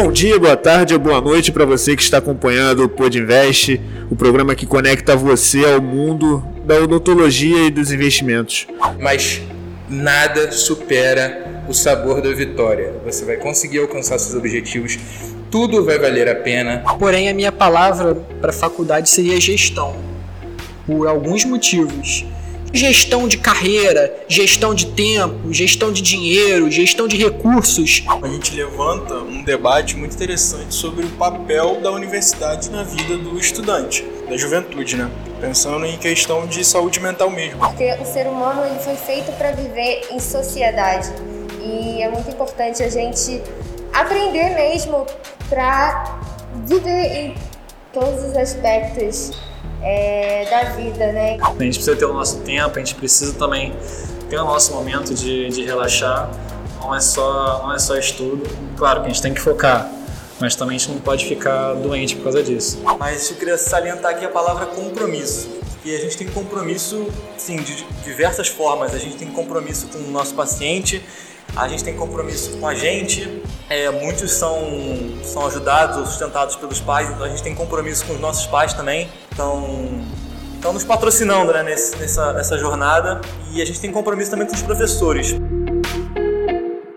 Bom dia, boa tarde ou boa noite para você que está acompanhando o Pod Invest, o programa que conecta você ao mundo da odontologia e dos investimentos. Mas nada supera o sabor da vitória. Você vai conseguir alcançar seus objetivos, tudo vai valer a pena. Porém, a minha palavra para a faculdade seria gestão, por alguns motivos. Gestão de carreira, gestão de tempo, gestão de dinheiro, gestão de recursos. A gente levanta um debate muito interessante sobre o papel da universidade na vida do estudante, da juventude, né? Pensando em questão de saúde mental mesmo. Porque o ser humano ele foi feito para viver em sociedade e é muito importante a gente aprender mesmo para viver em todos os aspectos é, da vida, né? A gente precisa ter o nosso tempo, a gente precisa também ter o nosso momento de, de relaxar. Não é só não é só estudo. Claro que a gente tem que focar, mas também a gente não pode ficar doente por causa disso. Mas eu queria salientar aqui a palavra compromisso. E a gente tem compromisso, sim, de diversas formas. A gente tem compromisso com o nosso paciente, a gente tem compromisso com a gente, é, muitos são, são ajudados ou sustentados pelos pais, então a gente tem compromisso com os nossos pais também, então estão nos patrocinando né, nesse, nessa, nessa jornada e a gente tem compromisso também com os professores.